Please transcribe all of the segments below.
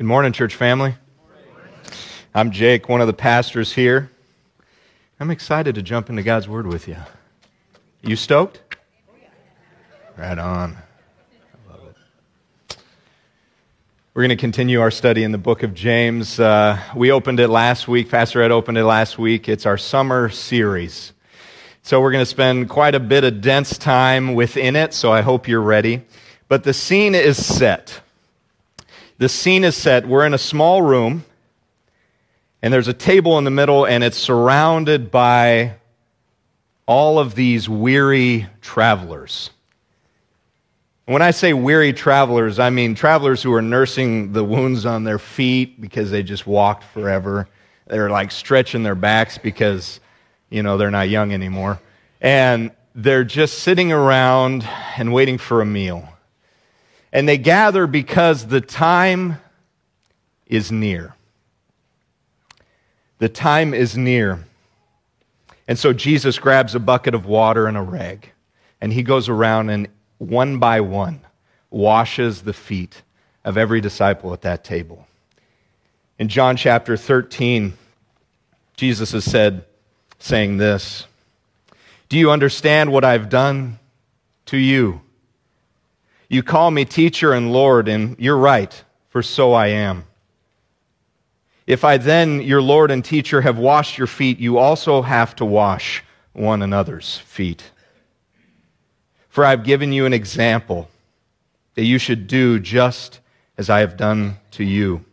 Good morning, church family. I'm Jake, one of the pastors here. I'm excited to jump into God's Word with you. You stoked? Right on. I love it. We're going to continue our study in the book of James. Uh, we opened it last week. Pastor Ed opened it last week. It's our summer series. So we're going to spend quite a bit of dense time within it, so I hope you're ready. But the scene is set the scene is set. We're in a small room, and there's a table in the middle, and it's surrounded by all of these weary travelers. When I say weary travelers, I mean travelers who are nursing the wounds on their feet because they just walked forever. They're like stretching their backs because, you know, they're not young anymore. And they're just sitting around and waiting for a meal. And they gather because the time is near. The time is near. And so Jesus grabs a bucket of water and a rag, and he goes around and one by one washes the feet of every disciple at that table. In John chapter 13, Jesus has said, saying this Do you understand what I've done to you? You call me teacher and Lord, and you're right, for so I am. If I then, your Lord and teacher, have washed your feet, you also have to wash one another's feet. For I've given you an example that you should do just as I have done to you.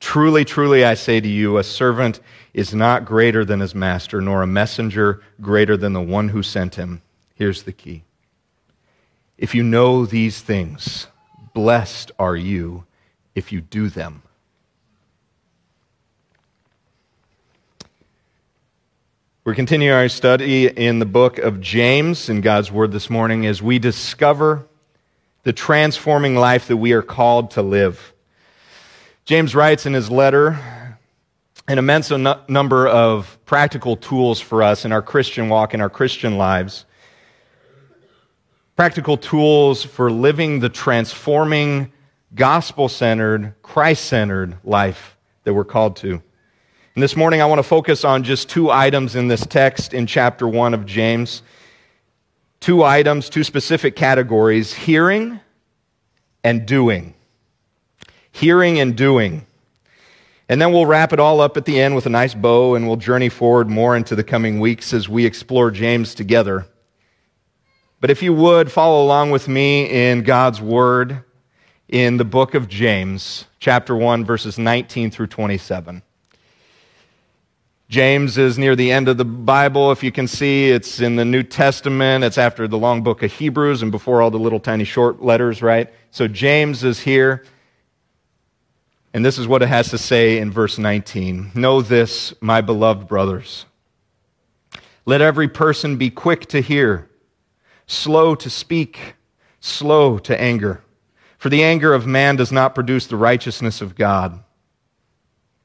Truly, truly, I say to you, a servant is not greater than his master, nor a messenger greater than the one who sent him. Here's the key if you know these things, blessed are you if you do them. We're continuing our study in the book of James in God's Word this morning as we discover the transforming life that we are called to live. James writes in his letter an immense number of practical tools for us in our Christian walk, in our Christian lives practical tools for living the transforming, gospel centered, Christ centered life that we're called to. And this morning, I want to focus on just two items in this text in chapter 1 of James. Two items, two specific categories hearing and doing. Hearing and doing. And then we'll wrap it all up at the end with a nice bow, and we'll journey forward more into the coming weeks as we explore James together. But if you would follow along with me in God's Word in the book of James, chapter 1, verses 19 through 27. James is near the end of the Bible. If you can see, it's in the New Testament. It's after the long book of Hebrews and before all the little tiny short letters, right? So James is here. And this is what it has to say in verse 19 Know this, my beloved brothers. Let every person be quick to hear slow to speak, slow to anger. For the anger of man does not produce the righteousness of God.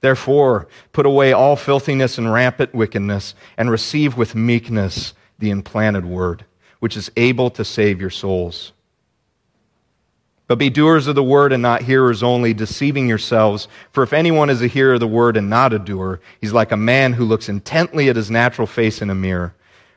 Therefore, put away all filthiness and rampant wickedness, and receive with meekness the implanted word, which is able to save your souls. But be doers of the word and not hearers only, deceiving yourselves. For if anyone is a hearer of the word and not a doer, he's like a man who looks intently at his natural face in a mirror.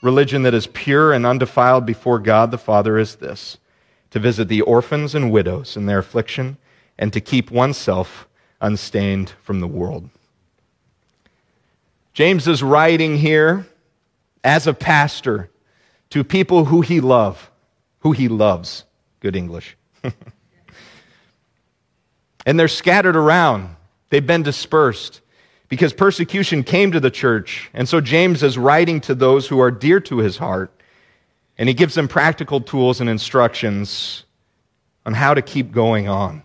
Religion that is pure and undefiled before God the Father is this to visit the orphans and widows in their affliction and to keep oneself unstained from the world. James is writing here as a pastor to people who he love, who he loves. Good English. and they're scattered around. They've been dispersed because persecution came to the church. And so James is writing to those who are dear to his heart, and he gives them practical tools and instructions on how to keep going on,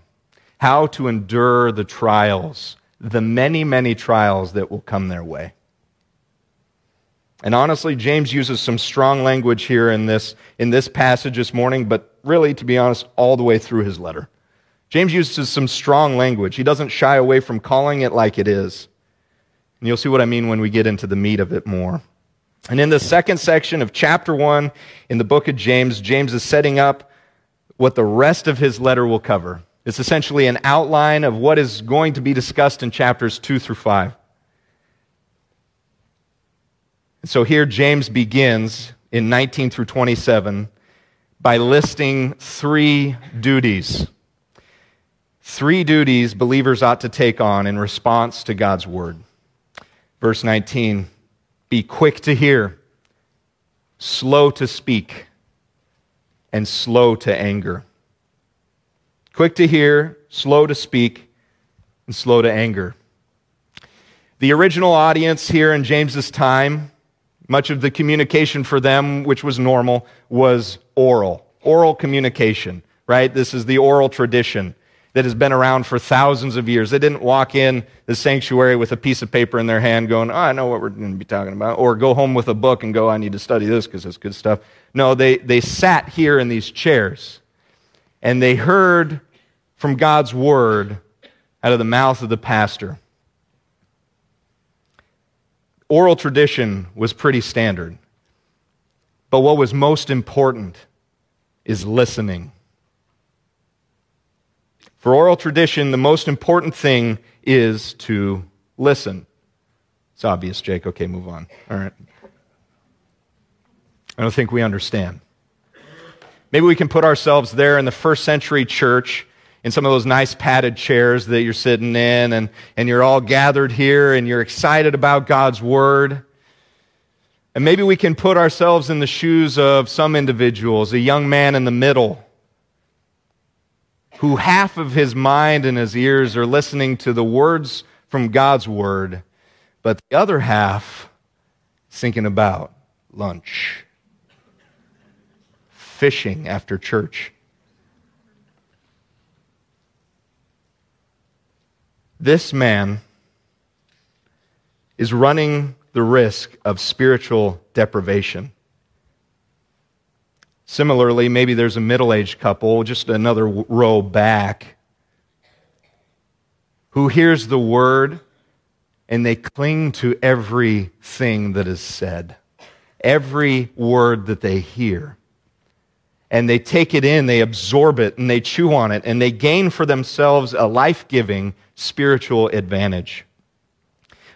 how to endure the trials the many, many trials that will come their way. And honestly, James uses some strong language here in this, in this passage this morning, but really, to be honest, all the way through his letter. James uses some strong language. He doesn't shy away from calling it like it is. And you'll see what I mean when we get into the meat of it more. And in the second section of chapter 1 in the book of James, James is setting up what the rest of his letter will cover. It's essentially an outline of what is going to be discussed in chapters 2 through 5. And so here James begins in 19 through 27 by listing three duties. Three duties believers ought to take on in response to God's word. Verse 19 Be quick to hear, slow to speak, and slow to anger quick to hear, slow to speak, and slow to anger. The original audience here in James's time, much of the communication for them, which was normal, was oral. Oral communication, right? This is the oral tradition that has been around for thousands of years. They didn't walk in the sanctuary with a piece of paper in their hand going, oh, I know what we're going to be talking about, or go home with a book and go, I need to study this because it's good stuff. No, they, they sat here in these chairs and they heard from God's word out of the mouth of the pastor. Oral tradition was pretty standard. But what was most important is listening. For oral tradition, the most important thing is to listen. It's obvious, Jake. Okay, move on. All right. I don't think we understand. Maybe we can put ourselves there in the first century church in some of those nice padded chairs that you're sitting in, and, and you're all gathered here and you're excited about God's Word. And maybe we can put ourselves in the shoes of some individuals, a young man in the middle, who half of his mind and his ears are listening to the words from God's Word, but the other half thinking about lunch, fishing after church. This man is running the risk of spiritual deprivation. Similarly, maybe there's a middle aged couple, just another row back, who hears the word and they cling to everything that is said, every word that they hear and they take it in, they absorb it, and they chew on it, and they gain for themselves a life giving spiritual advantage.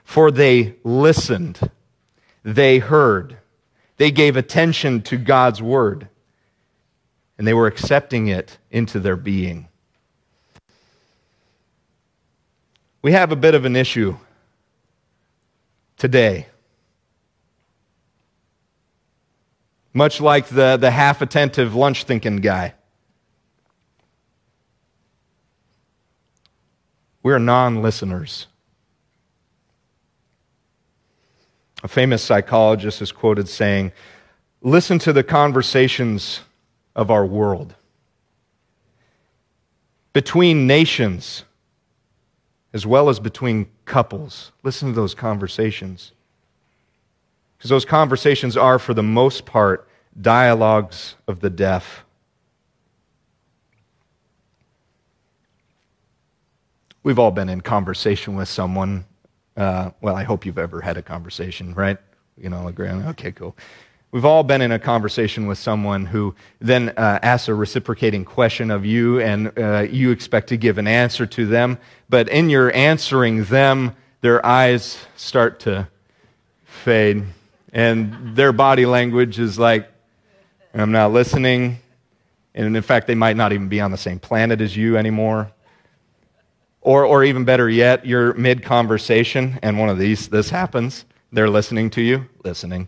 For they listened, they heard, they gave attention to God's word, and they were accepting it into their being. We have a bit of an issue today much like the, the half attentive lunch thinking guy. We're non listeners. A famous psychologist is quoted saying, Listen to the conversations of our world. Between nations, as well as between couples. Listen to those conversations. Because those conversations are, for the most part, dialogues of the deaf. We've all been in conversation with someone. Uh, well, I hope you've ever had a conversation, right? You know, agree on Okay, cool. We've all been in a conversation with someone who then uh, asks a reciprocating question of you, and uh, you expect to give an answer to them. But in your answering them, their eyes start to fade and their body language is like, I'm not listening. And in fact, they might not even be on the same planet as you anymore. Or, or even better yet, you're mid conversation and one of these, this happens. They're listening to you, listening.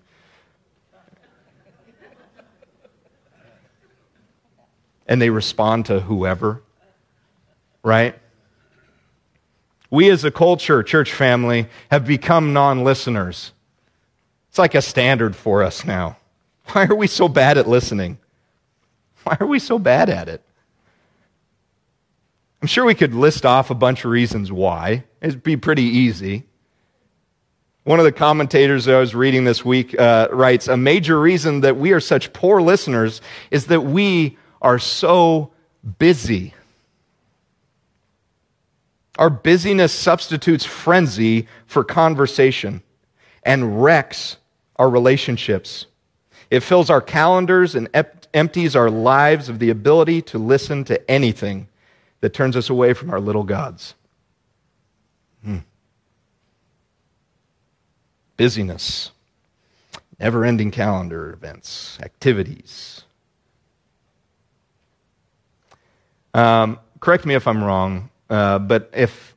And they respond to whoever, right? We as a culture, church family, have become non listeners. It's like a standard for us now. Why are we so bad at listening? Why are we so bad at it? I'm sure we could list off a bunch of reasons why. It'd be pretty easy. One of the commentators I was reading this week uh, writes A major reason that we are such poor listeners is that we are so busy. Our busyness substitutes frenzy for conversation and wrecks our relationships. It fills our calendars and empties our lives of the ability to listen to anything that turns us away from our little gods. Hmm. Busyness, never ending calendar events, activities. Um, correct me if I'm wrong, uh, but if,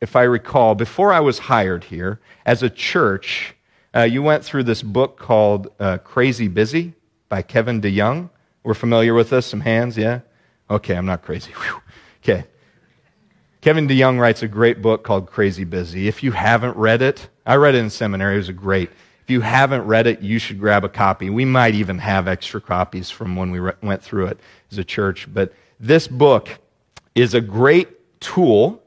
if I recall, before I was hired here, as a church, uh, you went through this book called uh, Crazy Busy by Kevin DeYoung. We're familiar with this? Some hands, yeah? Okay, I'm not crazy. Whew. Okay. Kevin DeYoung writes a great book called Crazy Busy. If you haven't read it, I read it in seminary, it was great. If you haven't read it, you should grab a copy. We might even have extra copies from when we re- went through it as a church. But this book is a great tool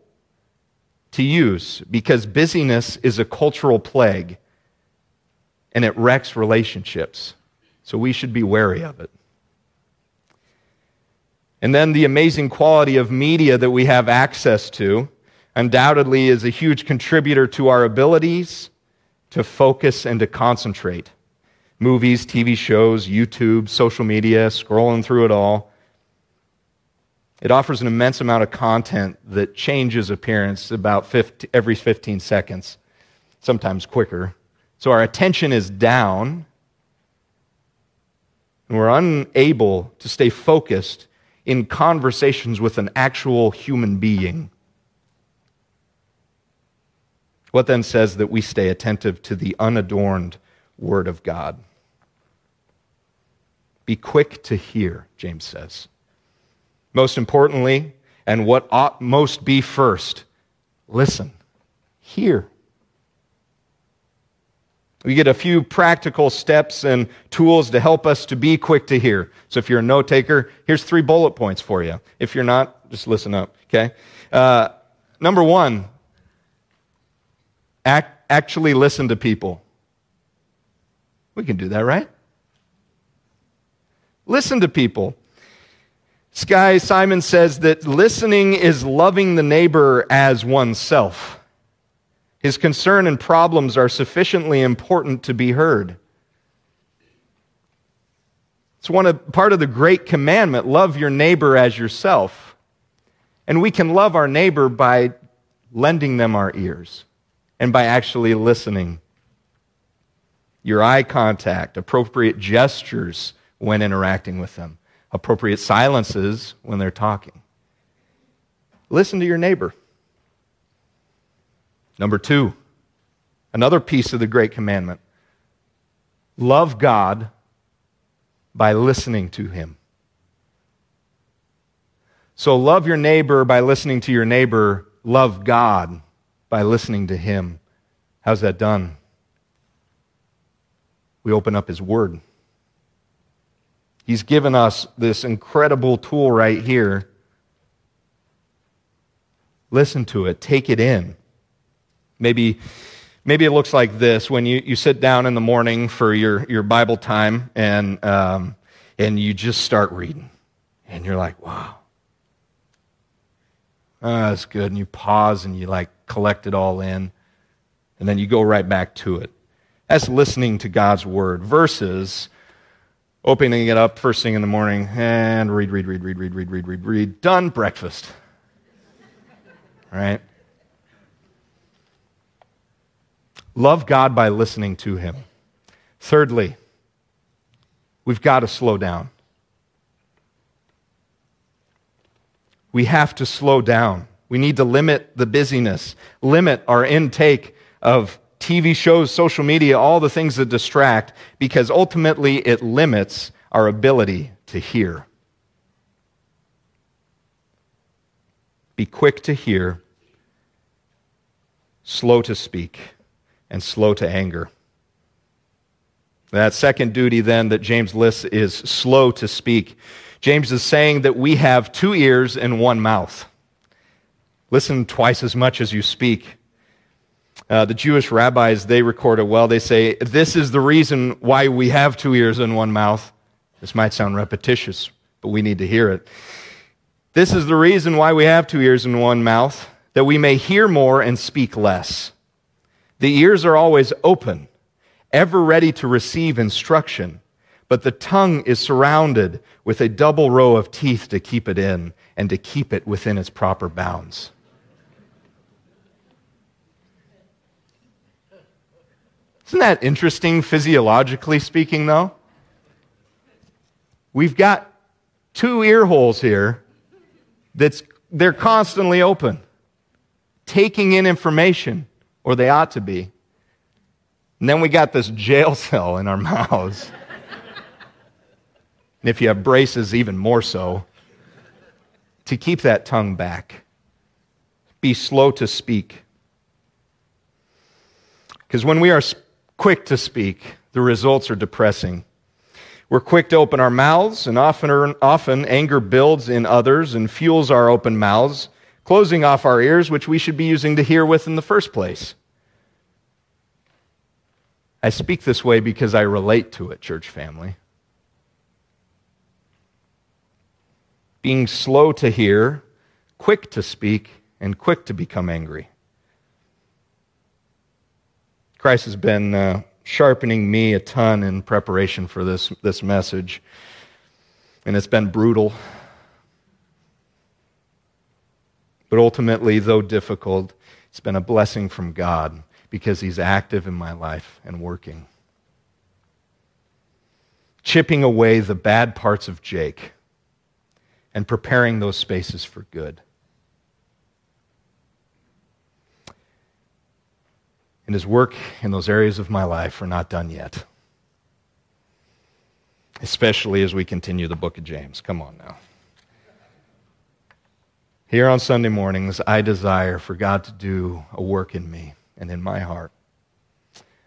to use because busyness is a cultural plague and it wrecks relationships. So we should be wary of it. And then the amazing quality of media that we have access to undoubtedly is a huge contributor to our abilities to focus and to concentrate. Movies, TV shows, YouTube, social media, scrolling through it all. It offers an immense amount of content that changes appearance about 50, every 15 seconds, sometimes quicker. So our attention is down, and we're unable to stay focused in conversations with an actual human being. What then says that we stay attentive to the unadorned Word of God? Be quick to hear, James says. Most importantly, and what ought most be first, listen, hear. We get a few practical steps and tools to help us to be quick to hear. So if you're a note taker, here's three bullet points for you. If you're not, just listen up, okay? Uh, number one, act, actually listen to people. We can do that, right? Listen to people. Sky Simon says that listening is loving the neighbor as oneself. His concern and problems are sufficiently important to be heard. It's one of, part of the great commandment love your neighbor as yourself. And we can love our neighbor by lending them our ears and by actually listening. Your eye contact, appropriate gestures when interacting with them appropriate silences when they're talking. Listen to your neighbor. Number two, another piece of the Great Commandment love God by listening to him. So, love your neighbor by listening to your neighbor. Love God by listening to him. How's that done? We open up his word. He's given us this incredible tool right here. Listen to it, take it in. Maybe, maybe it looks like this when you, you sit down in the morning for your, your Bible time and, um, and you just start reading. And you're like, wow. Oh, that's good. And you pause and you like collect it all in. And then you go right back to it. That's listening to God's word versus opening it up first thing in the morning and read, read, read, read, read, read, read, read, read. Done, breakfast. Right? Love God by listening to Him. Thirdly, we've got to slow down. We have to slow down. We need to limit the busyness, limit our intake of TV shows, social media, all the things that distract, because ultimately it limits our ability to hear. Be quick to hear, slow to speak, and slow to anger. That second duty, then, that James lists is slow to speak. James is saying that we have two ears and one mouth. Listen twice as much as you speak. Uh, the Jewish rabbis, they record it well. They say, This is the reason why we have two ears and one mouth. This might sound repetitious, but we need to hear it. This is the reason why we have two ears and one mouth, that we may hear more and speak less. The ears are always open, ever ready to receive instruction, but the tongue is surrounded with a double row of teeth to keep it in and to keep it within its proper bounds. Isn't that interesting, physiologically speaking, though? We've got two ear holes here that's they're constantly open, taking in information, or they ought to be. And then we got this jail cell in our mouths. and if you have braces, even more so, to keep that tongue back. Be slow to speak. Because when we are quick to speak, the results are depressing. We're quick to open our mouths, and often, er, often anger builds in others and fuels our open mouths, closing off our ears, which we should be using to hear with in the first place. I speak this way because I relate to it, church family. Being slow to hear, quick to speak, and quick to become angry. Christ has been uh, sharpening me a ton in preparation for this, this message, and it's been brutal. But ultimately, though difficult, it's been a blessing from God because He's active in my life and working. Chipping away the bad parts of Jake and preparing those spaces for good. And his work in those areas of my life are not done yet. Especially as we continue the book of James. Come on now. Here on Sunday mornings, I desire for God to do a work in me and in my heart.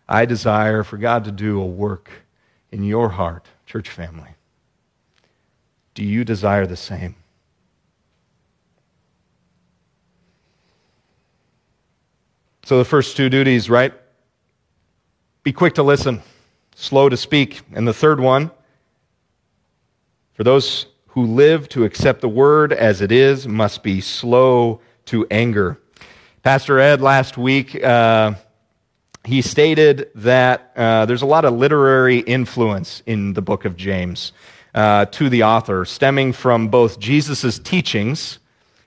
I desire for God to do a work in your heart, church family. Do you desire the same? So the first two duties, right? Be quick to listen, slow to speak. And the third one, for those who live to accept the word as it is, must be slow to anger. Pastor Ed last week, uh, he stated that uh, there's a lot of literary influence in the book of James uh, to the author, stemming from both Jesus' teachings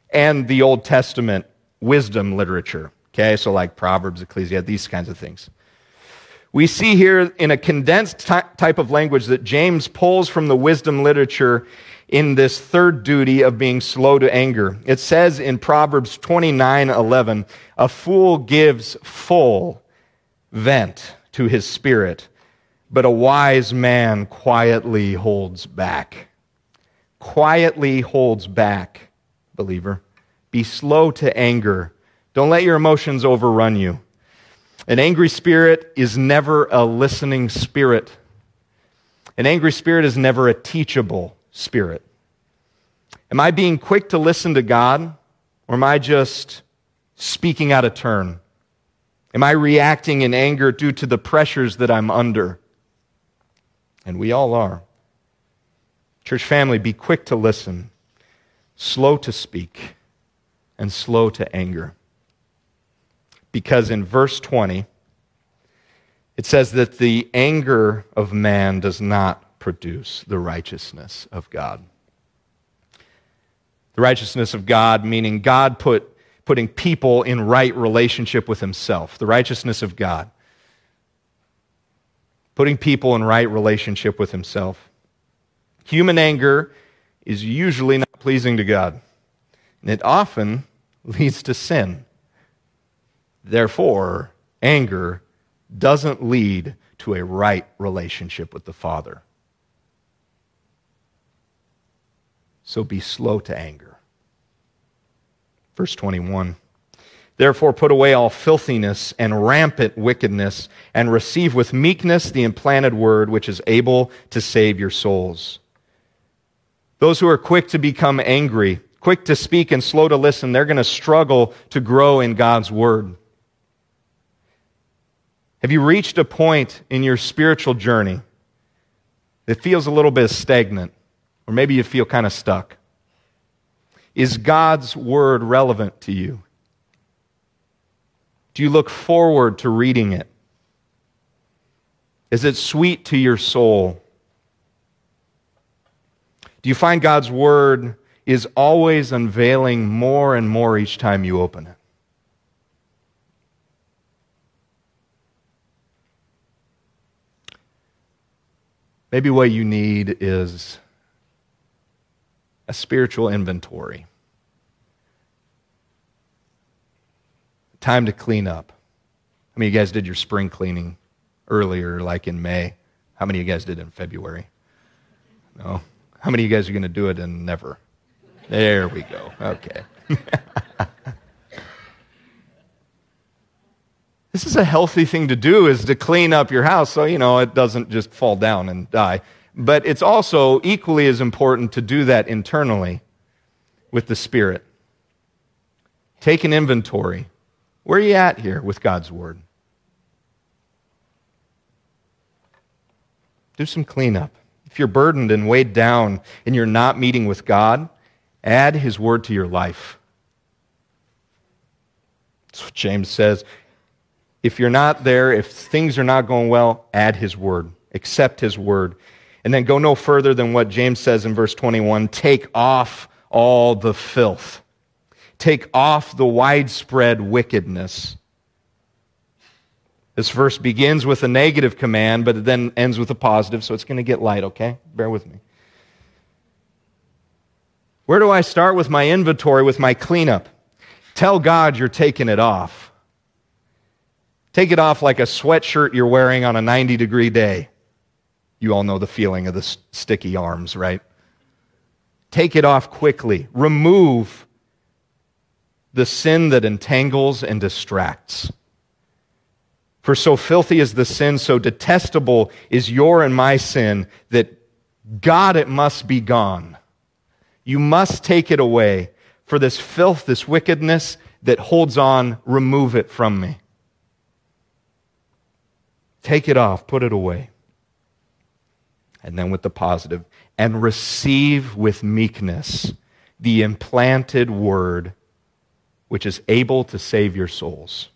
and the Old Testament wisdom literature. Okay, so like Proverbs, Ecclesiastes, these kinds of things. We see here in a condensed type of language that James pulls from the wisdom literature in this third duty of being slow to anger. It says in Proverbs 29 11, a fool gives full vent to his spirit, but a wise man quietly holds back. Quietly holds back, believer. Be slow to anger don't let your emotions overrun you. An angry spirit is never a listening spirit. An angry spirit is never a teachable spirit. Am I being quick to listen to God, or am I just speaking out of turn? Am I reacting in anger due to the pressures that I'm under? And we all are. Church family, be quick to listen, slow to speak, and slow to anger because in verse 20, it says that the anger of man does not produce the righteousness of God. The righteousness of God, meaning God put, putting people in right relationship with himself. The righteousness of God. Putting people in right relationship with himself. Human anger is usually not pleasing to God, and it often leads to sin. Therefore, anger doesn't lead to a right relationship with the Father. So be slow to anger. Verse 21. Therefore, put away all filthiness and rampant wickedness, and receive with meekness the implanted word which is able to save your souls. Those who are quick to become angry quick to speak and slow to listen, they're going to struggle to grow in God's word. Have you reached a point in your spiritual journey that feels a little bit stagnant? Or maybe you feel kind of stuck. Is God's word relevant to you? Do you look forward to reading it? Is it sweet to your soul? Do you find God's word is always unveiling more and more each time you open it? Maybe what you need is a spiritual inventory. Time to clean up. Many of you guys did your spring cleaning earlier, like in May? How many of you guys did it in February? No? How many of you guys are going to do it in never? There we go. Okay. this is a healthy thing to do is to clean up your house so you know it doesn't just fall down and die but it's also equally as important to do that internally with the Spirit. Take an inventory. Where are you at here with God's Word? Do some cleanup. If you're burdened and weighed down and you're not meeting with God, add His Word to your life. That's what James says. If you're not there, if things are not going well, add His Word. Accept His Word. And then go no further than what James says in verse 21 take off all the filth, take off the widespread wickedness. This verse begins with a negative command, but it then ends with a positive, so it's going to get light, okay? Bear with me. Where do I start with my inventory, with my cleanup? Tell God you're taking it off. Take it off like a sweatshirt you're wearing on a 90 degree day. You all know the feeling of the sticky arms, right? Take it off quickly. Remove the sin that entangles and distracts. For so filthy is the sin, so detestable is your and my sin, that God, it must be gone. You must take it away. For this filth, this wickedness that holds on, remove it from me. Take it off, put it away and then with the positive, and receive with meekness the implanted word which is able to save your souls.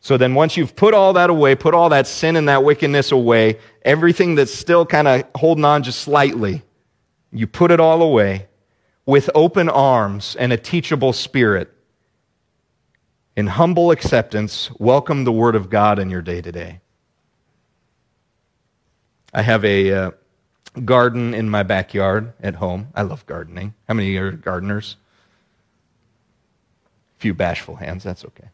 So then, once you've put all that away, put all that sin and that wickedness away, everything that's still kind of holding on just slightly, you put it all away with open arms and a teachable spirit. In humble acceptance, welcome the Word of God in your day to day. I have a uh, garden in my backyard at home. I love gardening. How many are gardeners? A few bashful hands, that's okay.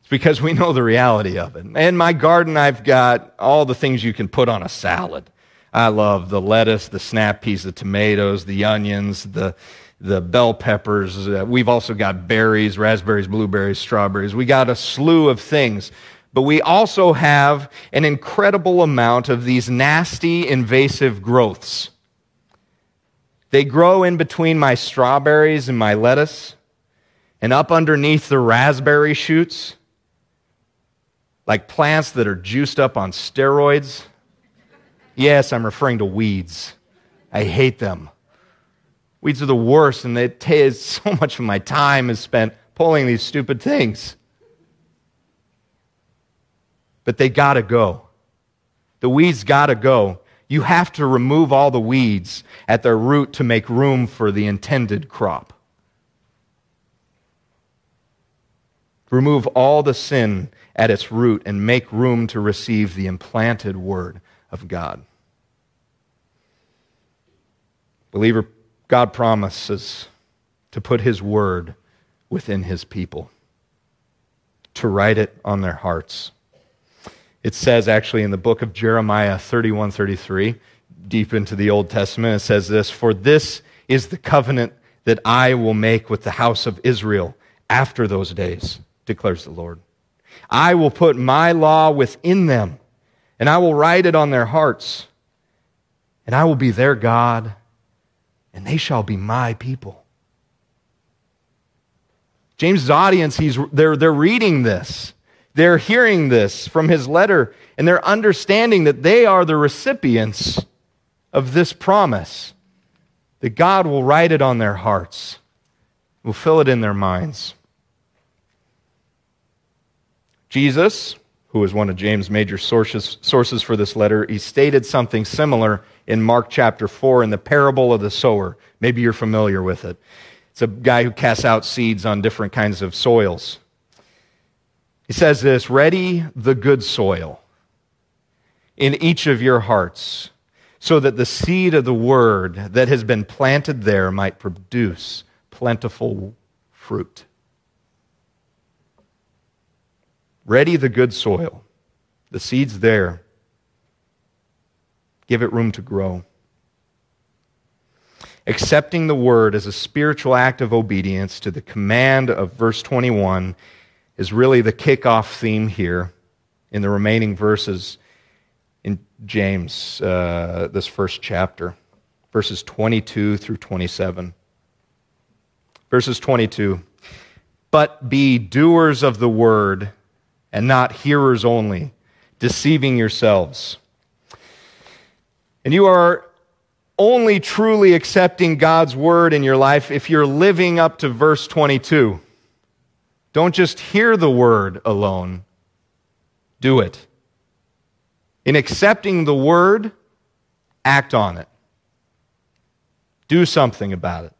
It's because we know the reality of it. In my garden, I've got all the things you can put on a salad. I love the lettuce, the snap peas, the tomatoes, the onions, the the bell peppers. Uh, we've also got berries, raspberries, blueberries, strawberries. We got a slew of things but we also have an incredible amount of these nasty, invasive growths. They grow in between my strawberries and my lettuce, and up underneath the raspberry shoots, like plants that are juiced up on steroids. Yes, I'm referring to weeds. I hate them. Weeds are the worst, and it takes so much of my time is spent pulling these stupid things but they got to go. The weeds got to go. You have to remove all the weeds at their root to make room for the intended crop. Remove all the sin at its root and make room to receive the implanted word of God. Believer, God promises to put his word within his people, to write it on their hearts. It says actually in the book of Jeremiah 31 33, deep into the Old Testament, it says this For this is the covenant that I will make with the house of Israel after those days, declares the Lord. I will put my law within them, and I will write it on their hearts, and I will be their God, and they shall be my people. James's audience, he's, they're, they're reading this. They're hearing this from his letter, and they're understanding that they are the recipients of this promise, that God will write it on their hearts, will fill it in their minds. Jesus, who is one of James' major sources, sources for this letter, he stated something similar in Mark chapter 4 in the parable of the sower. Maybe you're familiar with it. It's a guy who casts out seeds on different kinds of soils. He says this Ready the good soil in each of your hearts, so that the seed of the word that has been planted there might produce plentiful fruit. Ready the good soil. The seed's there. Give it room to grow. Accepting the word as a spiritual act of obedience to the command of verse 21 is really the kickoff theme here in the remaining verses in James, uh, this first chapter, verses 22 through 27. Verses 22 But be doers of the word and not hearers only, deceiving yourselves. And you are only truly accepting God's word in your life if you're living up to verse 22. Don't just hear the word alone, do it. In accepting the word, act on it. Do something about it.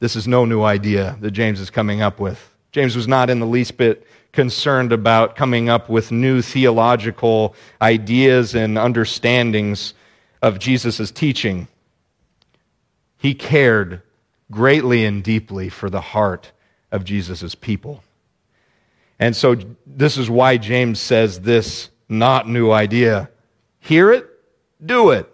This is no new idea that James is coming up with. James was not in the least bit concerned about coming up with new theological ideas and understandings of Jesus' teaching. He cared greatly and deeply for the heart of Jesus' people. And so this is why James says this not new idea. Hear it, do it.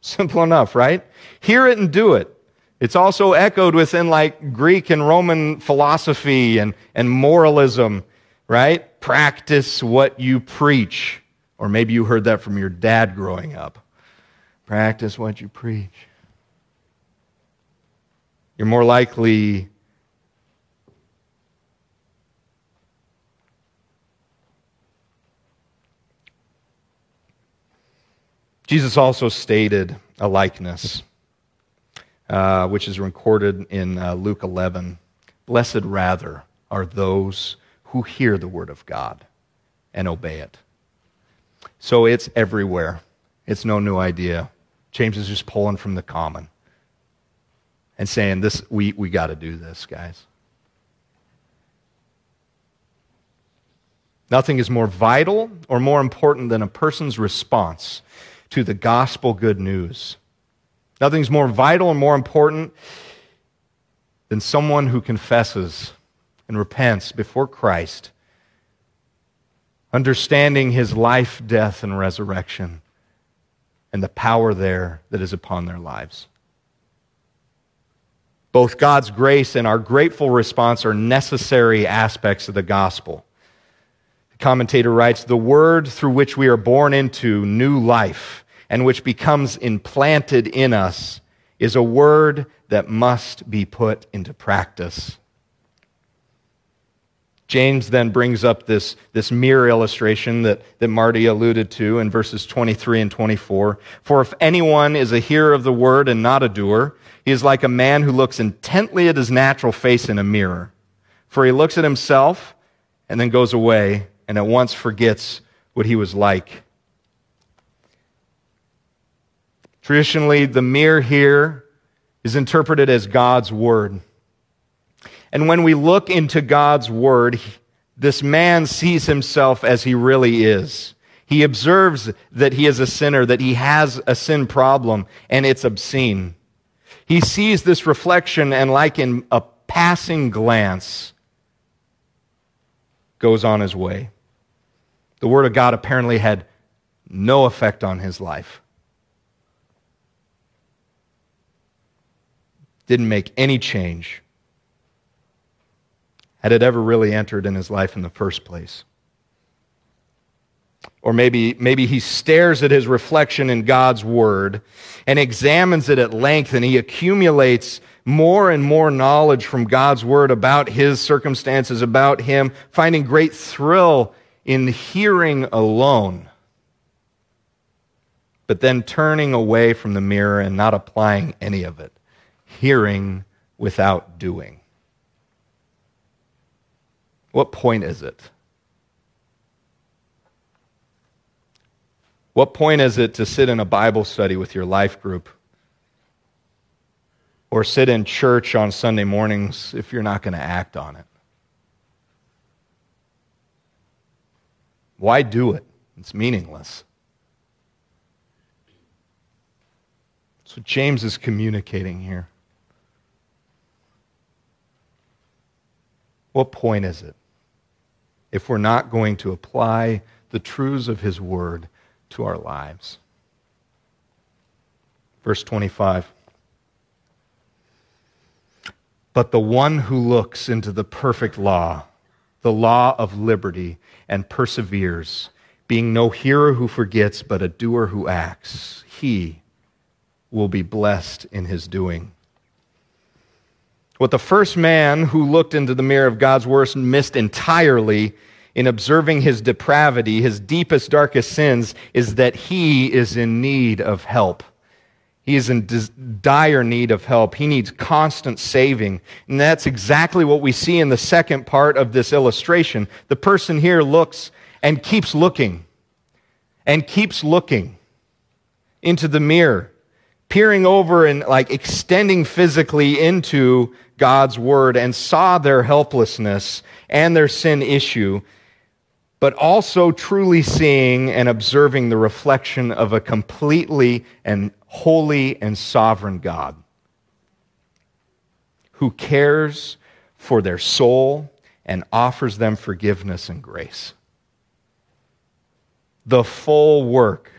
Simple enough, right? Hear it and do it. It's also echoed within like Greek and Roman philosophy and, and moralism, right? Practice what you preach. Or maybe you heard that from your dad growing up. Practice what you preach. You're more likely Jesus also stated a likeness, uh, which is recorded in uh, Luke 11. Blessed rather are those who hear the word of God and obey it. So it's everywhere. It's no new idea. James is just pulling from the common and saying, this, we, we got to do this, guys. Nothing is more vital or more important than a person's response to the gospel good news. Nothing's more vital and more important than someone who confesses and repents before Christ, understanding his life, death, and resurrection, and the power there that is upon their lives. Both God's grace and our grateful response are necessary aspects of the gospel. The commentator writes The word through which we are born into new life and which becomes implanted in us is a word that must be put into practice. James then brings up this, this mirror illustration that, that Marty alluded to in verses 23 and 24. For if anyone is a hearer of the word and not a doer, he is like a man who looks intently at his natural face in a mirror. For he looks at himself and then goes away and at once forgets what he was like. Traditionally, the mirror here is interpreted as God's Word. And when we look into God's Word, this man sees himself as he really is. He observes that he is a sinner, that he has a sin problem, and it's obscene. He sees this reflection and, like in a passing glance, goes on his way. The Word of God apparently had no effect on his life. Didn't make any change. Had it ever really entered in his life in the first place? or maybe, maybe he stares at his reflection in God's word and examines it at length and he accumulates more and more knowledge from God's word about his circumstances, about him, finding great thrill in hearing alone, but then turning away from the mirror and not applying any of it, hearing without doing. What point is it? What point is it to sit in a Bible study with your life group? Or sit in church on Sunday mornings if you're not going to act on it? Why do it? It's meaningless. That's what James is communicating here. What point is it if we're not going to apply the truths of his word to our lives. Verse 25. But the one who looks into the perfect law, the law of liberty, and perseveres, being no hearer who forgets, but a doer who acts, he will be blessed in his doing. What the first man who looked into the mirror of God's word missed entirely in observing his depravity, his deepest, darkest sins, is that he is in need of help. He is in dire need of help. He needs constant saving. And that's exactly what we see in the second part of this illustration. The person here looks and keeps looking and keeps looking into the mirror, peering over and like extending physically into God's word and saw their helplessness and their sin issue but also truly seeing and observing the reflection of a completely and holy and sovereign God who cares for their soul and offers them forgiveness and grace. The full work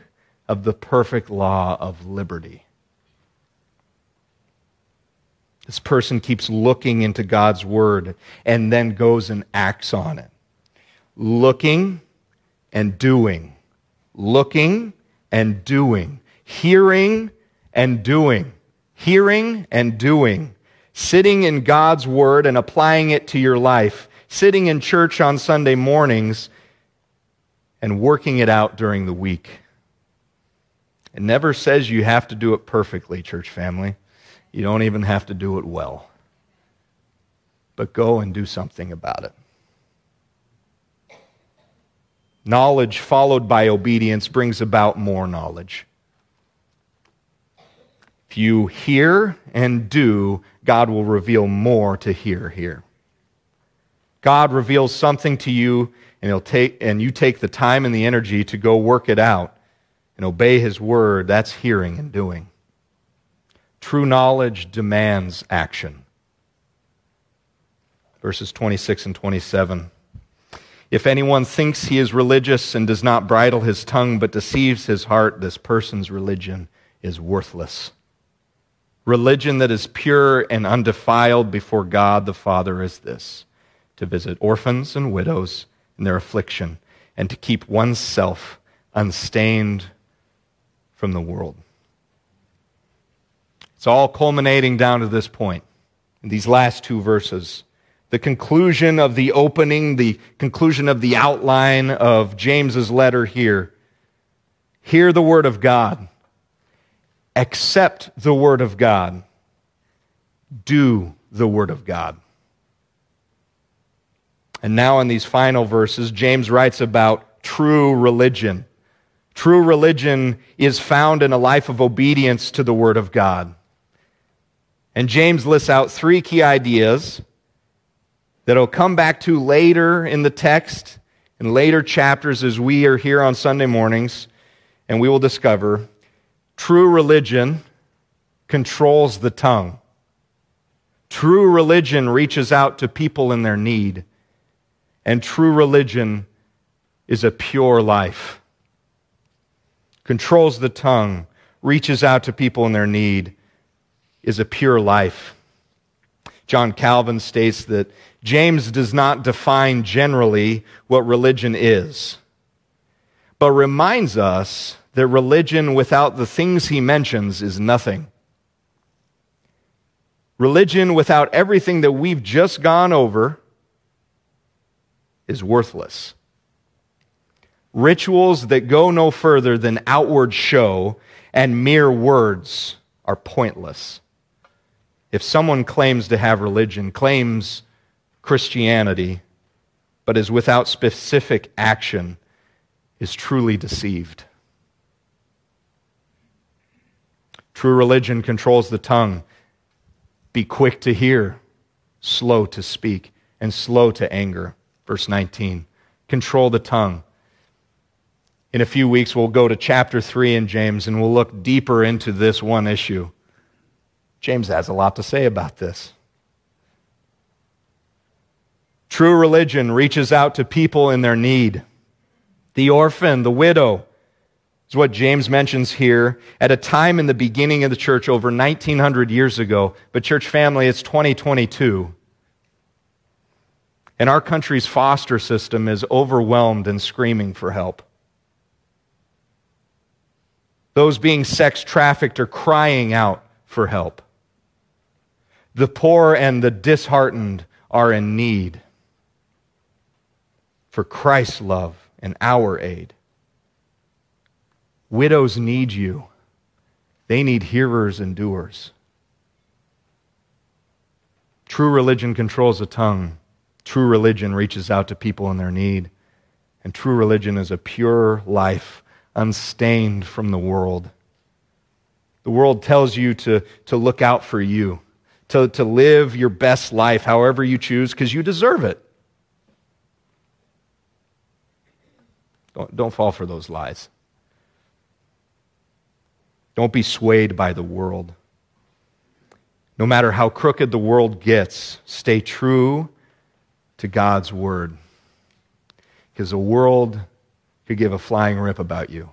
of the perfect law of liberty. This person keeps looking into God's word and then goes and acts on it. Looking and doing, looking and doing, hearing and doing, hearing and doing, sitting in God's Word and applying it to your life, sitting in church on Sunday mornings and working it out during the week. It never says you have to do it perfectly, church family. You don't even have to do it well. But go and do something about it. Knowledge followed by obedience brings about more knowledge. If you hear and do, God will reveal more to hear here. God reveals something to you and he'll take and you take the time and the energy to go work it out and obey his word, that's hearing and doing. True knowledge demands action. Verses 26 and 27. If anyone thinks he is religious and does not bridle his tongue but deceives his heart, this person's religion is worthless. Religion that is pure and undefiled before God the Father is this to visit orphans and widows in their affliction and to keep oneself unstained from the world. It's all culminating down to this point in these last two verses the conclusion of the opening, the conclusion of the outline of James's letter here. Hear the word of God. Accept the word of God. Do the word of God. And now, in these final verses, James writes about true religion. True religion is found in a life of obedience to the word of God. And James lists out three key ideas that I'll come back to later in the text, in later chapters as we are here on Sunday mornings, and we will discover true religion controls the tongue. True religion reaches out to people in their need. And true religion is a pure life. Controls the tongue, reaches out to people in their need, is a pure life. John Calvin states that James does not define generally what religion is, but reminds us that religion without the things he mentions is nothing. Religion without everything that we've just gone over is worthless. Rituals that go no further than outward show and mere words are pointless. If someone claims to have religion, claims Christianity, but is without specific action, is truly deceived. True religion controls the tongue. Be quick to hear, slow to speak, and slow to anger. Verse 19. Control the tongue. In a few weeks, we'll go to chapter 3 in James and we'll look deeper into this one issue. James has a lot to say about this. True religion reaches out to people in their need. The orphan, the widow, is what James mentions here at a time in the beginning of the church over 1900 years ago. But, church family, it's 2022. And our country's foster system is overwhelmed and screaming for help. Those being sex trafficked are crying out for help. The poor and the disheartened are in need for Christ's love and our aid. Widows need you, they need hearers and doers. True religion controls the tongue. True religion reaches out to people in their need. And true religion is a pure life unstained from the world. The world tells you to, to look out for you, to, to live your best life however you choose, because you deserve it. Don't, don't fall for those lies. Don't be swayed by the world. No matter how crooked the world gets, stay true to God's word. Because the world could give a flying rip about you.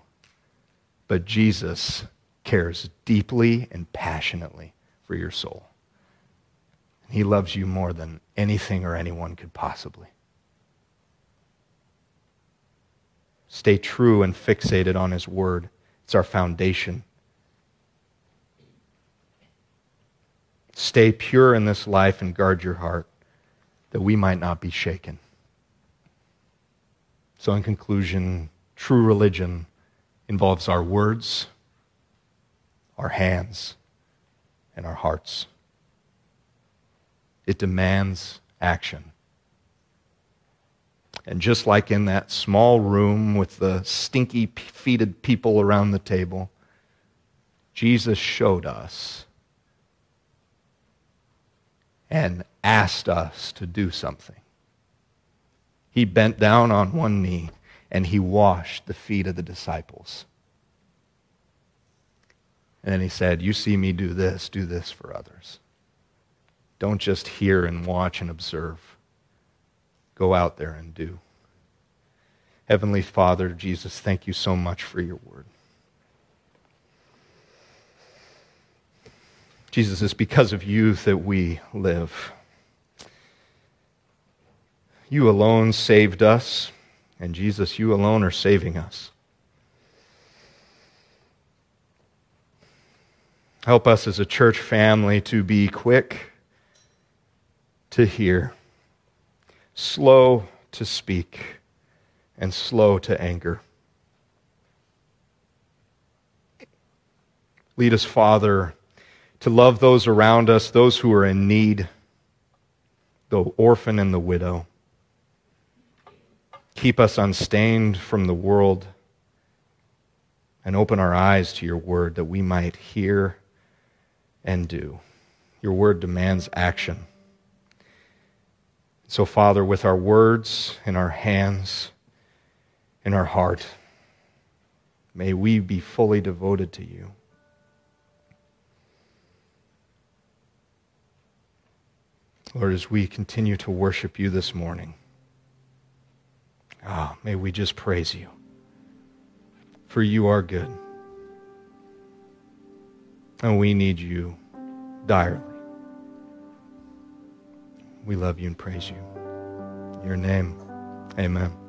But Jesus cares deeply and passionately for your soul. He loves you more than anything or anyone could possibly. Stay true and fixated on His Word. It's our foundation. Stay pure in this life and guard your heart that we might not be shaken. So, in conclusion, true religion involves our words, our hands, and our hearts. It demands action. And just like in that small room with the stinky feeted people around the table, Jesus showed us and asked us to do something. He bent down on one knee and he washed the feet of the disciples. And then he said, You see me do this, do this for others. Don't just hear and watch and observe. Go out there and do. Heavenly Father, Jesus, thank you so much for your word. Jesus, it's because of you that we live. You alone saved us, and Jesus, you alone are saving us. Help us as a church family to be quick to hear, slow to speak, and slow to anger. Lead us, Father, to love those around us, those who are in need, the orphan and the widow. Keep us unstained from the world and open our eyes to your word that we might hear and do. Your word demands action. So, Father, with our words in our hands, in our heart, may we be fully devoted to you. Lord, as we continue to worship you this morning, Ah, may we just praise you. For you are good. And we need you direly. We love you and praise you. In your name, amen.